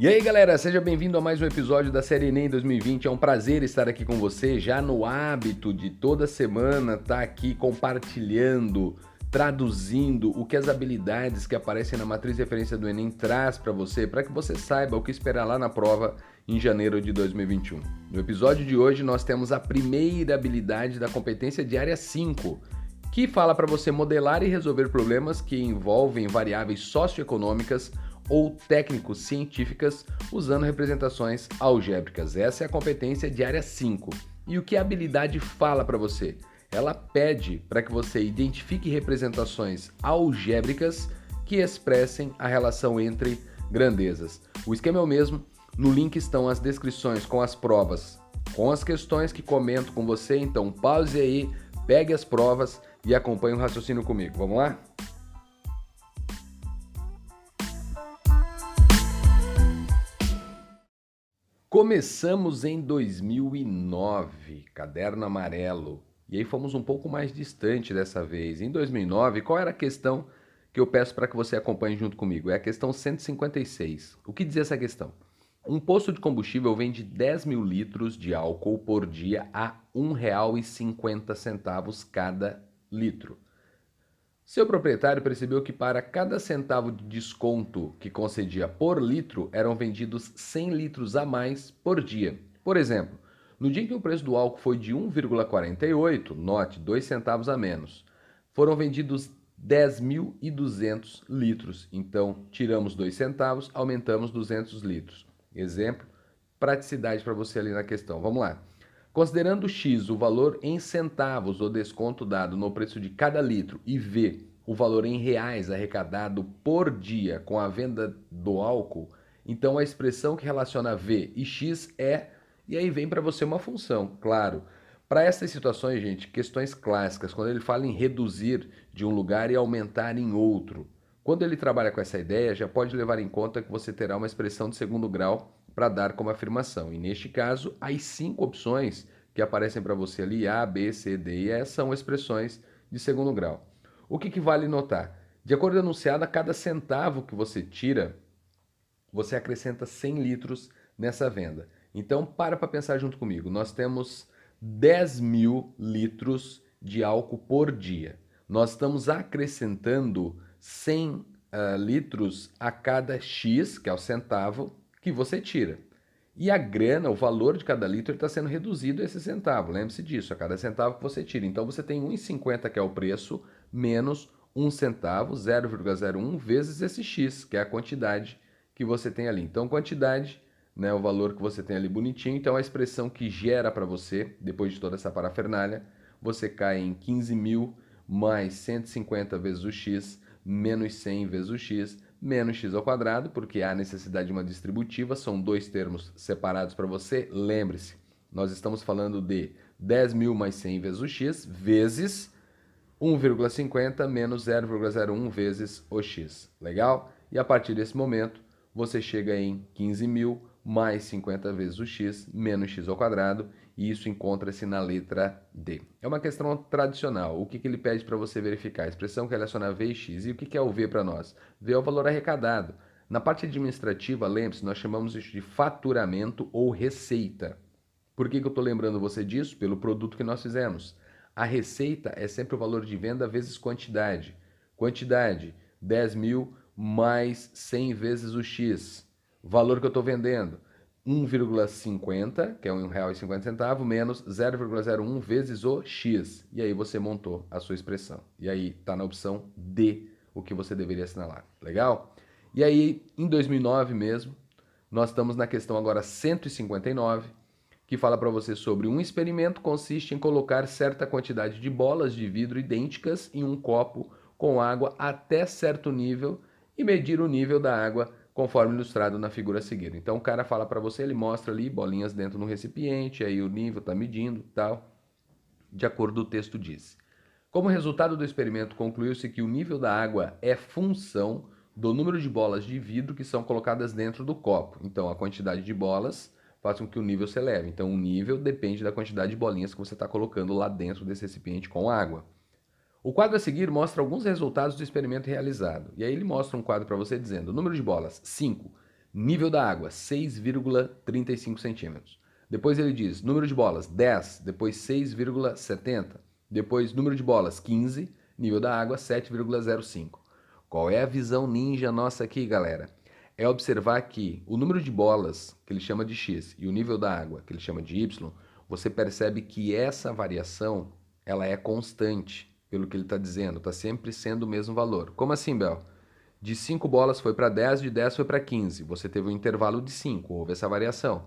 E aí galera, seja bem-vindo a mais um episódio da série Enem 2020. É um prazer estar aqui com você, já no hábito de toda semana estar tá aqui compartilhando, traduzindo o que as habilidades que aparecem na matriz de referência do Enem traz para você, para que você saiba o que esperar lá na prova em janeiro de 2021. No episódio de hoje nós temos a primeira habilidade da competência de área 5, que fala para você modelar e resolver problemas que envolvem variáveis socioeconômicas ou técnicos científicas usando representações algébricas. Essa é a competência de área 5. E o que a habilidade fala para você? Ela pede para que você identifique representações algébricas que expressem a relação entre grandezas. O esquema é o mesmo, no link estão as descrições com as provas, com as questões que comento com você, então pause aí, pegue as provas e acompanhe o raciocínio comigo. Vamos lá? Começamos em 2009, caderno amarelo, e aí fomos um pouco mais distante dessa vez. Em 2009, qual era a questão que eu peço para que você acompanhe junto comigo? É a questão 156. O que dizia essa questão? Um posto de combustível vende 10 mil litros de álcool por dia a R$ 1,50 cada litro. Seu proprietário percebeu que para cada centavo de desconto que concedia por litro, eram vendidos 100 litros a mais por dia. Por exemplo, no dia em que o preço do álcool foi de 1,48, note, 2 centavos a menos, foram vendidos 10.200 litros. Então, tiramos 2 centavos, aumentamos 200 litros. Exemplo, praticidade para você ali na questão. Vamos lá. Considerando X o valor em centavos do desconto dado no preço de cada litro e V o valor em reais arrecadado por dia com a venda do álcool, então a expressão que relaciona V e X é, e aí vem para você uma função, claro. Para essas situações, gente, questões clássicas, quando ele fala em reduzir de um lugar e aumentar em outro, quando ele trabalha com essa ideia, já pode levar em conta que você terá uma expressão de segundo grau para dar como afirmação. E neste caso, as cinco opções que aparecem para você ali, A, B, C, D e E, são expressões de segundo grau. O que, que vale notar? De acordo com o anunciado, a cada centavo que você tira, você acrescenta 100 litros nessa venda. Então, para para pensar junto comigo. Nós temos 10 mil litros de álcool por dia. Nós estamos acrescentando 100 uh, ah, litros a cada X, que é o centavo, que você tira. E a grana, o valor de cada litro está sendo reduzido a esse centavo. Lembre-se disso, a cada centavo que você tira. Então você tem 1,50 que é o preço, menos 1 centavo, 0,01 vezes esse x, que é a quantidade que você tem ali. Então quantidade, né, o valor que você tem ali bonitinho. Então a expressão que gera para você, depois de toda essa parafernália, você cai em 15 mil mais 150 vezes o x, menos 100 vezes o x, menos x ao quadrado, porque há necessidade de uma distributiva, são dois termos separados para você. Lembre-se, nós estamos falando de 10 mil mais 100 vezes o x, vezes 1,50 menos 0,01 vezes o x. Legal? E a partir desse momento, você chega em 15 mil mais 50 vezes o x menos x ao quadrado, e isso encontra-se na letra D. É uma questão tradicional. O que, que ele pede para você verificar? A expressão que relaciona V e x. E o que, que é o V para nós? V é o valor arrecadado. Na parte administrativa, lembre-se, nós chamamos isso de faturamento ou receita. Por que, que eu estou lembrando você disso? Pelo produto que nós fizemos. A receita é sempre o valor de venda vezes quantidade. Quantidade, 10 mil mais 100 vezes o X. Valor que eu estou vendendo, 1,50, que é R$ 1,50, menos 0,01 vezes o X. E aí você montou a sua expressão. E aí está na opção D o que você deveria assinalar. Legal? E aí, em 2009 mesmo, nós estamos na questão agora 159, que fala para você sobre um experimento consiste em colocar certa quantidade de bolas de vidro idênticas em um copo com água até certo nível e medir o nível da água conforme ilustrado na figura a seguir. Então o cara fala para você, ele mostra ali bolinhas dentro do recipiente, aí o nível está medindo, tal, de acordo com o texto diz. Como resultado do experimento, concluiu-se que o nível da água é função do número de bolas de vidro que são colocadas dentro do copo. Então a quantidade de bolas faz com que o nível se eleve. Então o nível depende da quantidade de bolinhas que você está colocando lá dentro desse recipiente com água. O quadro a seguir mostra alguns resultados do experimento realizado. E aí ele mostra um quadro para você dizendo: número de bolas 5, Nível da água, 6,35 centímetros. Depois ele diz número de bolas, 10, depois 6,70. Depois número de bolas, 15, nível da água, 7,05. Qual é a visão ninja nossa aqui, galera? É observar que o número de bolas, que ele chama de x, e o nível da água, que ele chama de y, você percebe que essa variação ela é constante, pelo que ele está dizendo, está sempre sendo o mesmo valor. Como assim, Bel? De 5 bolas foi para 10, de 10 foi para 15. Você teve um intervalo de 5, houve essa variação.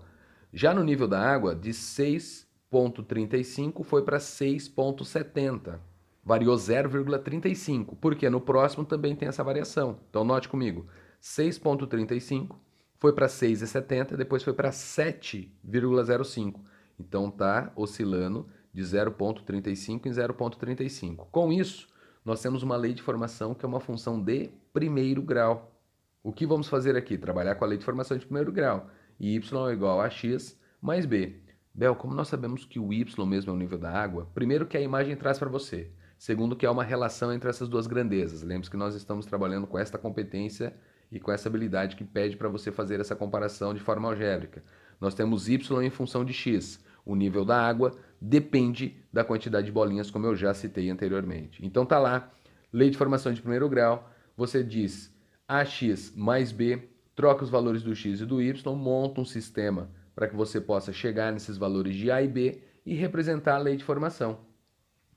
Já no nível da água, de 6,35 foi para 6,70. Variou 0,35, porque no próximo também tem essa variação. Então note comigo, 6,35 foi para 6,70, depois foi para 7,05. Então está oscilando de 0,35 em 0,35. Com isso, nós temos uma lei de formação que é uma função de primeiro grau. O que vamos fazer aqui? Trabalhar com a lei de formação de primeiro grau. Y é igual a x mais b. Bel, como nós sabemos que o y mesmo é o nível da água, primeiro que a imagem traz para você. Segundo que há uma relação entre essas duas grandezas. Lembre-se que nós estamos trabalhando com esta competência e com essa habilidade que pede para você fazer essa comparação de forma algébrica. Nós temos y em função de x. O nível da água depende da quantidade de bolinhas, como eu já citei anteriormente. Então tá lá, lei de formação de primeiro grau, você diz ax mais b, troca os valores do x e do y, monta um sistema para que você possa chegar nesses valores de a e b e representar a lei de formação.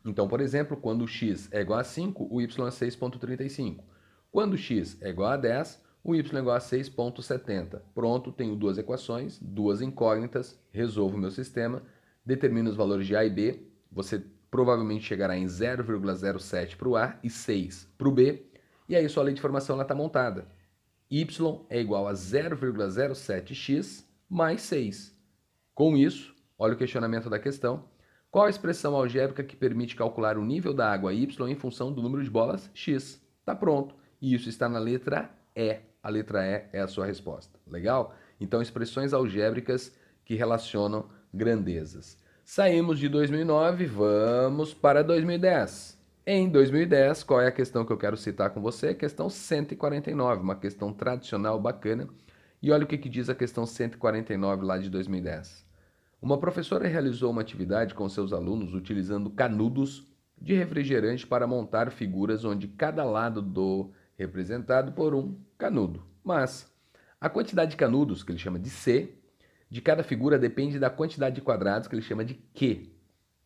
Então, por exemplo, quando x é igual a 5, o y é 6,35. Quando x é igual a 10, o y igual a 6,70. Pronto, tenho duas equações, duas incógnitas, resolvo o meu sistema, determino os valores de A e B, você provavelmente chegará em 0,07 para o A e 6 para o B, e aí sua lei de formação está montada. y é igual a 0,07x mais 6. Com isso, olha o questionamento da questão. Qual a expressão algébrica que permite calcular o nível da água y em função do número de bolas x? Está pronto. E isso está na letra E a letra E é a sua resposta. Legal? Então, expressões algébricas que relacionam grandezas. Saímos de 2009, vamos para 2010. Em 2010, qual é a questão que eu quero citar com você? Questão 149, uma questão tradicional bacana. E olha o que, que diz a questão 149 lá de 2010. Uma professora realizou uma atividade com seus alunos utilizando canudos de refrigerante para montar figuras onde cada lado do representado por um canudo. Mas a quantidade de canudos, que ele chama de C, de cada figura depende da quantidade de quadrados, que ele chama de Q,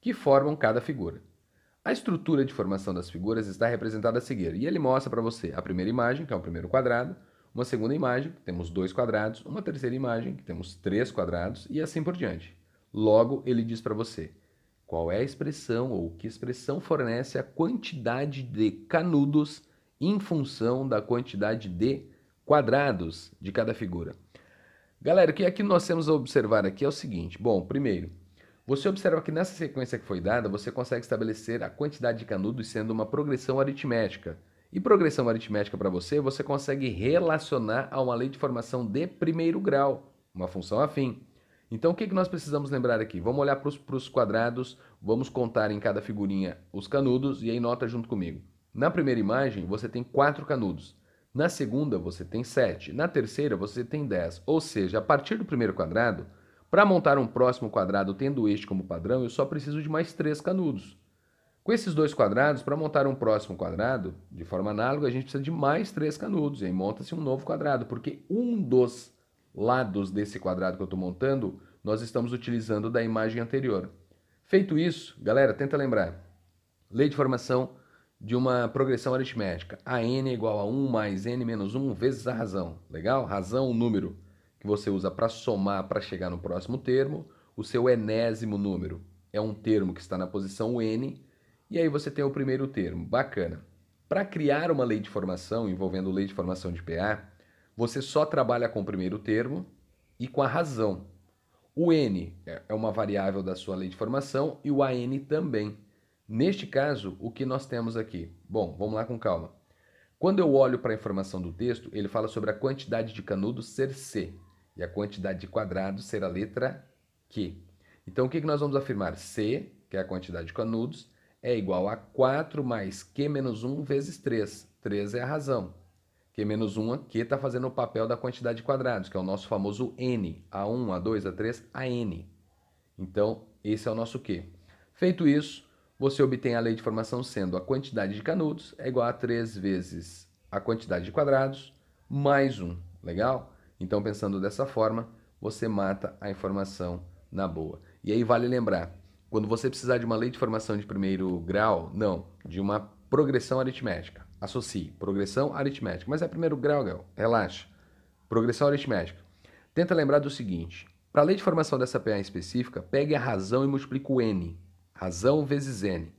que formam cada figura. A estrutura de formação das figuras está representada a seguir, e ele mostra para você a primeira imagem, que é o primeiro quadrado, uma segunda imagem, que temos dois quadrados, uma terceira imagem, que temos três quadrados, e assim por diante. Logo, ele diz para você qual é a expressão ou que expressão fornece a quantidade de canudos em função da quantidade de quadrados de cada figura. Galera, o que aqui nós temos a observar aqui é o seguinte. Bom, primeiro, você observa que nessa sequência que foi dada, você consegue estabelecer a quantidade de canudos sendo uma progressão aritmética. E progressão aritmética para você, você consegue relacionar a uma lei de formação de primeiro grau, uma função afim. Então, o que, que nós precisamos lembrar aqui? Vamos olhar para os quadrados, vamos contar em cada figurinha os canudos e aí nota junto comigo. Na primeira imagem, você tem quatro canudos. Na segunda, você tem sete. Na terceira, você tem dez. Ou seja, a partir do primeiro quadrado, para montar um próximo quadrado tendo este como padrão, eu só preciso de mais três canudos. Com esses dois quadrados, para montar um próximo quadrado, de forma análoga, a gente precisa de mais três canudos. E aí monta-se um novo quadrado, porque um dos lados desse quadrado que eu estou montando, nós estamos utilizando da imagem anterior. Feito isso, galera, tenta lembrar. Lei de formação de uma progressão aritmética. A n é igual a 1 mais n menos 1 vezes a razão. Legal? Razão, o número que você usa para somar para chegar no próximo termo. O seu enésimo número é um termo que está na posição n. E aí você tem o primeiro termo. Bacana. Para criar uma lei de formação envolvendo lei de formação de PA, você só trabalha com o primeiro termo e com a razão. O n é uma variável da sua lei de formação e o an também. Neste caso, o que nós temos aqui? Bom, vamos lá com calma. Quando eu olho para a informação do texto, ele fala sobre a quantidade de canudos ser C e a quantidade de quadrados ser a letra Q. Então, o que nós vamos afirmar? C, que é a quantidade de canudos, é igual a 4 mais Q menos 1 vezes 3. 3 é a razão. Q menos 1 aqui está fazendo o papel da quantidade de quadrados, que é o nosso famoso N. A1, A2, A3, AN. Então, esse é o nosso Q. Feito isso, você obtém a lei de formação sendo a quantidade de canudos é igual a 3 vezes a quantidade de quadrados mais 1. Legal? Então, pensando dessa forma, você mata a informação na boa. E aí vale lembrar, quando você precisar de uma lei de formação de primeiro grau, não, de uma progressão aritmética. Associe progressão aritmética. Mas é primeiro grau, Gal. Relaxa. Progressão aritmética. Tenta lembrar do seguinte: para a lei de formação dessa PA específica, pegue a razão e multiplique o n. Razão vezes n.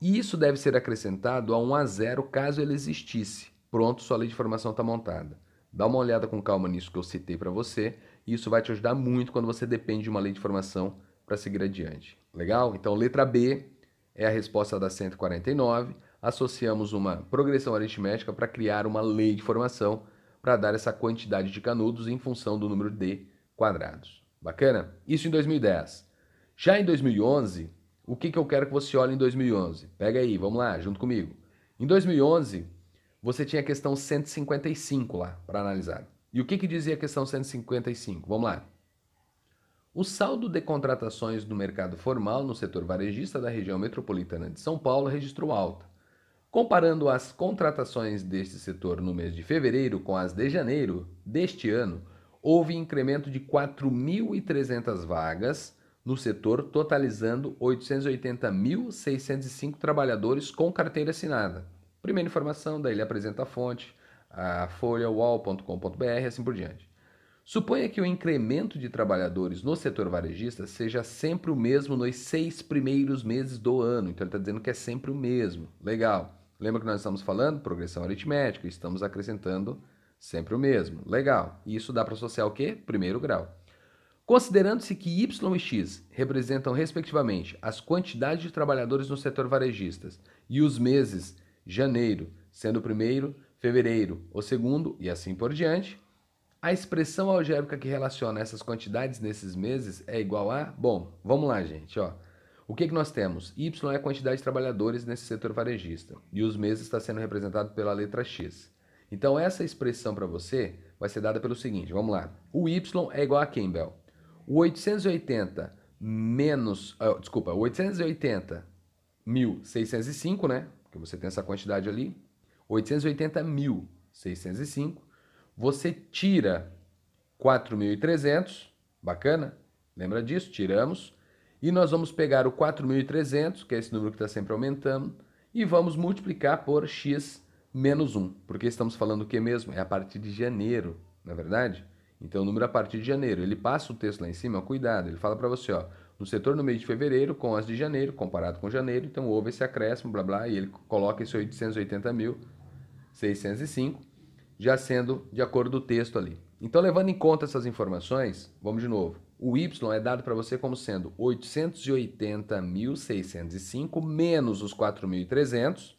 E isso deve ser acrescentado a 1 a 0 caso ele existisse. Pronto, sua lei de formação está montada. Dá uma olhada com calma nisso que eu citei para você, e isso vai te ajudar muito quando você depende de uma lei de formação para seguir adiante. Legal? Então, letra B é a resposta da 149 associamos uma progressão aritmética para criar uma lei de formação para dar essa quantidade de canudos em função do número de quadrados. Bacana? Isso em 2010. Já em 2011, o que, que eu quero que você olhe em 2011? Pega aí, vamos lá, junto comigo. Em 2011, você tinha a questão 155 lá para analisar. E o que, que dizia a questão 155? Vamos lá. O saldo de contratações no mercado formal no setor varejista da região metropolitana de São Paulo registrou alta. Comparando as contratações deste setor no mês de fevereiro com as de janeiro deste ano, houve incremento de 4.300 vagas no setor, totalizando 880.605 trabalhadores com carteira assinada. Primeira informação, daí ele apresenta a fonte, a folha, wall.com.br, assim por diante. Suponha que o incremento de trabalhadores no setor varejista seja sempre o mesmo nos seis primeiros meses do ano. Então ele está dizendo que é sempre o mesmo. Legal. Lembra que nós estamos falando? Progressão aritmética, estamos acrescentando sempre o mesmo. Legal. E isso dá para associar o quê? Primeiro grau. Considerando-se que Y e X representam, respectivamente, as quantidades de trabalhadores no setor varejistas e os meses janeiro, sendo o primeiro, fevereiro, o segundo e assim por diante, a expressão algébrica que relaciona essas quantidades nesses meses é igual a. Bom, vamos lá, gente. Ó. O que, que nós temos? Y é a quantidade de trabalhadores nesse setor varejista e os meses está sendo representado pela letra X. Então essa expressão para você vai ser dada pelo seguinte, vamos lá. O Y é igual a quem, Bel? O 880 menos, uh, desculpa, 880.605, né? Porque você tem essa quantidade ali. 880.605. Você tira 4.300, bacana? Lembra disso? Tiramos e nós vamos pegar o 4.300, que é esse número que está sempre aumentando, e vamos multiplicar por x menos 1. Porque estamos falando o que mesmo? É a partir de janeiro, na é verdade? Então, o número é a partir de janeiro. Ele passa o texto lá em cima, cuidado, ele fala para você, ó, no setor no mês de fevereiro, com as de janeiro, comparado com janeiro, então houve esse acréscimo, blá blá, e ele coloca esse 880.605, já sendo de acordo do texto ali. Então, levando em conta essas informações, vamos de novo. O Y é dado para você como sendo 880.605 menos os 4.300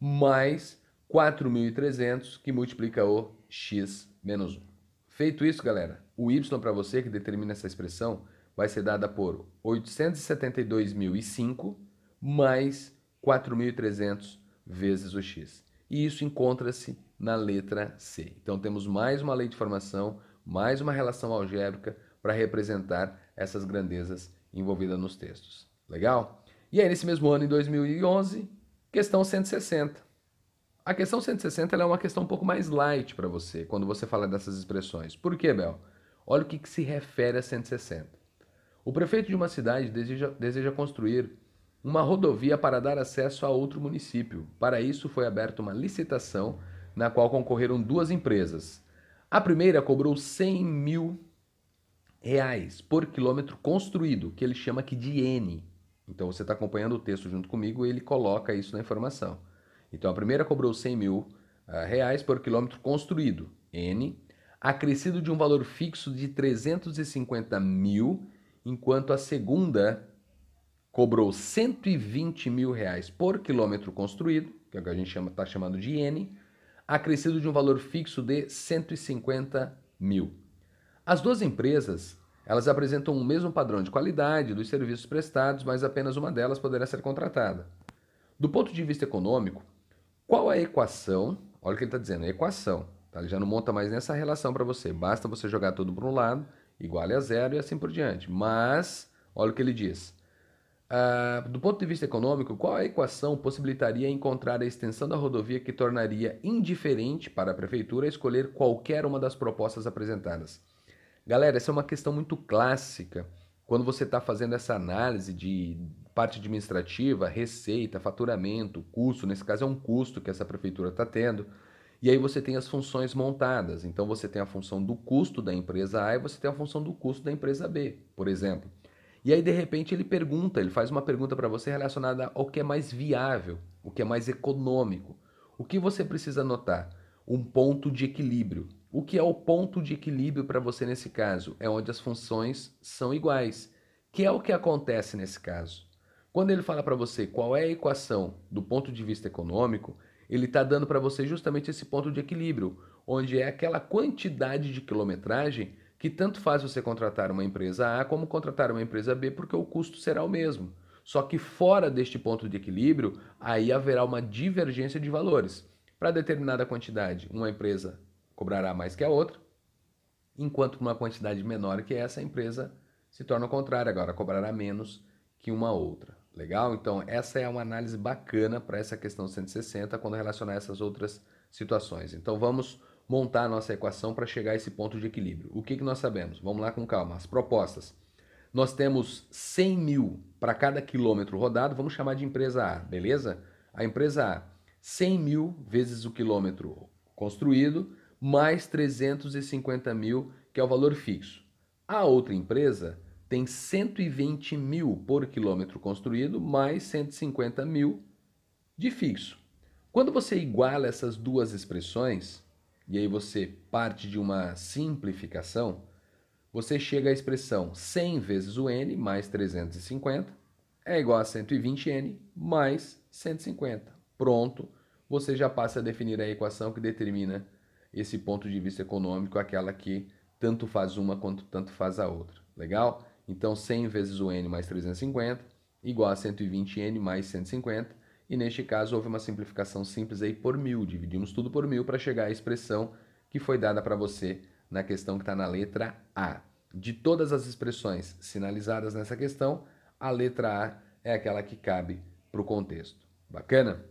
mais 4.300 que multiplica o x menos 1. Feito isso, galera, o Y para você que determina essa expressão vai ser dada por 872.005 mais 4.300 vezes o x. E isso encontra-se na letra C. Então temos mais uma lei de formação, mais uma relação algébrica para representar essas grandezas envolvidas nos textos. Legal? E aí, nesse mesmo ano, em 2011, questão 160. A questão 160 é uma questão um pouco mais light para você, quando você fala dessas expressões. Por quê, Bel? Olha o que, que se refere a 160. O prefeito de uma cidade deseja, deseja construir uma rodovia para dar acesso a outro município. Para isso, foi aberta uma licitação na qual concorreram duas empresas. A primeira cobrou 100 mil reais por quilômetro construído, que ele chama aqui de N. Então você está acompanhando o texto junto comigo e ele coloca isso na informação. Então a primeira cobrou 100 mil uh, reais por quilômetro construído, N, acrescido de um valor fixo de 350 mil, enquanto a segunda cobrou 120 mil reais por quilômetro construído, que é o que a gente está chama, tá chamando de N, acrescido de um valor fixo de 150 mil. As duas empresas, elas apresentam o mesmo padrão de qualidade dos serviços prestados, mas apenas uma delas poderá ser contratada. Do ponto de vista econômico, qual a equação Olha o que ele está dizendo, equação. Tá? Ele já não monta mais nessa relação para você. Basta você jogar tudo para um lado, igual a zero e assim por diante. Mas, olha o que ele diz. Ah, do ponto de vista econômico, qual a equação possibilitaria encontrar a extensão da rodovia que tornaria indiferente para a prefeitura escolher qualquer uma das propostas apresentadas? Galera, essa é uma questão muito clássica quando você está fazendo essa análise de parte administrativa, receita, faturamento, custo. Nesse caso, é um custo que essa prefeitura está tendo. E aí você tem as funções montadas. Então você tem a função do custo da empresa A e você tem a função do custo da empresa B, por exemplo. E aí, de repente, ele pergunta, ele faz uma pergunta para você relacionada ao que é mais viável, o que é mais econômico. O que você precisa notar? Um ponto de equilíbrio. O que é o ponto de equilíbrio para você nesse caso? É onde as funções são iguais, que é o que acontece nesse caso. Quando ele fala para você qual é a equação do ponto de vista econômico, ele está dando para você justamente esse ponto de equilíbrio, onde é aquela quantidade de quilometragem que tanto faz você contratar uma empresa A como contratar uma empresa B, porque o custo será o mesmo. Só que fora deste ponto de equilíbrio, aí haverá uma divergência de valores. Para determinada quantidade, uma empresa cobrará mais que a outra, enquanto uma quantidade menor que essa, a empresa se torna o contrário, agora cobrará menos que uma outra. Legal? Então, essa é uma análise bacana para essa questão 160 quando relacionar essas outras situações. Então, vamos montar a nossa equação para chegar a esse ponto de equilíbrio. O que, que nós sabemos? Vamos lá com calma. As propostas. Nós temos 100 mil para cada quilômetro rodado, vamos chamar de empresa A, beleza? A empresa A, 100 mil vezes o quilômetro construído, mais 350 mil, que é o valor fixo. A outra empresa tem 120 mil por quilômetro construído, mais 150 mil de fixo. Quando você iguala essas duas expressões, e aí você parte de uma simplificação, você chega à expressão 100 vezes o n mais 350 é igual a 120n mais 150. Pronto, você já passa a definir a equação que determina esse ponto de vista econômico, aquela que tanto faz uma quanto tanto faz a outra. Legal? Então 100 vezes o n mais 350 igual a 120n mais 150 e neste caso houve uma simplificação simples aí por mil, dividimos tudo por mil para chegar à expressão que foi dada para você na questão que está na letra A. De todas as expressões sinalizadas nessa questão, a letra A é aquela que cabe para o contexto. Bacana?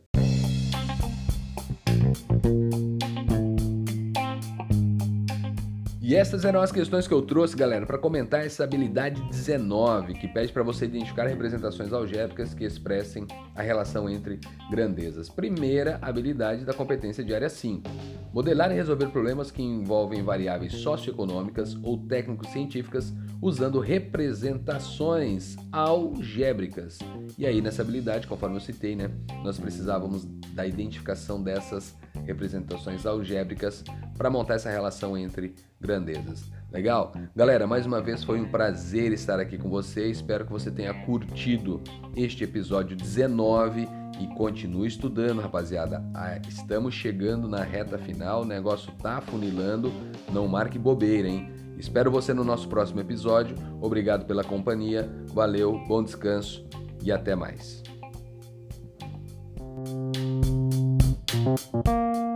E essas eram as questões que eu trouxe, galera, para comentar essa habilidade 19, que pede para você identificar representações algébricas que expressem a relação entre grandezas. Primeira habilidade da competência de área 5. Modelar e resolver problemas que envolvem variáveis socioeconômicas ou técnico-científicas usando representações algébricas. E aí, nessa habilidade, conforme eu citei, né, nós precisávamos da identificação dessas representações algébricas para montar essa relação entre grandezas. Legal? Galera, mais uma vez foi um prazer estar aqui com você. Espero que você tenha curtido este episódio 19 e continue estudando, rapaziada. Ah, estamos chegando na reta final, o negócio tá funilando. Não marque bobeira, hein? Espero você no nosso próximo episódio. Obrigado pela companhia. Valeu, bom descanso e até mais. Música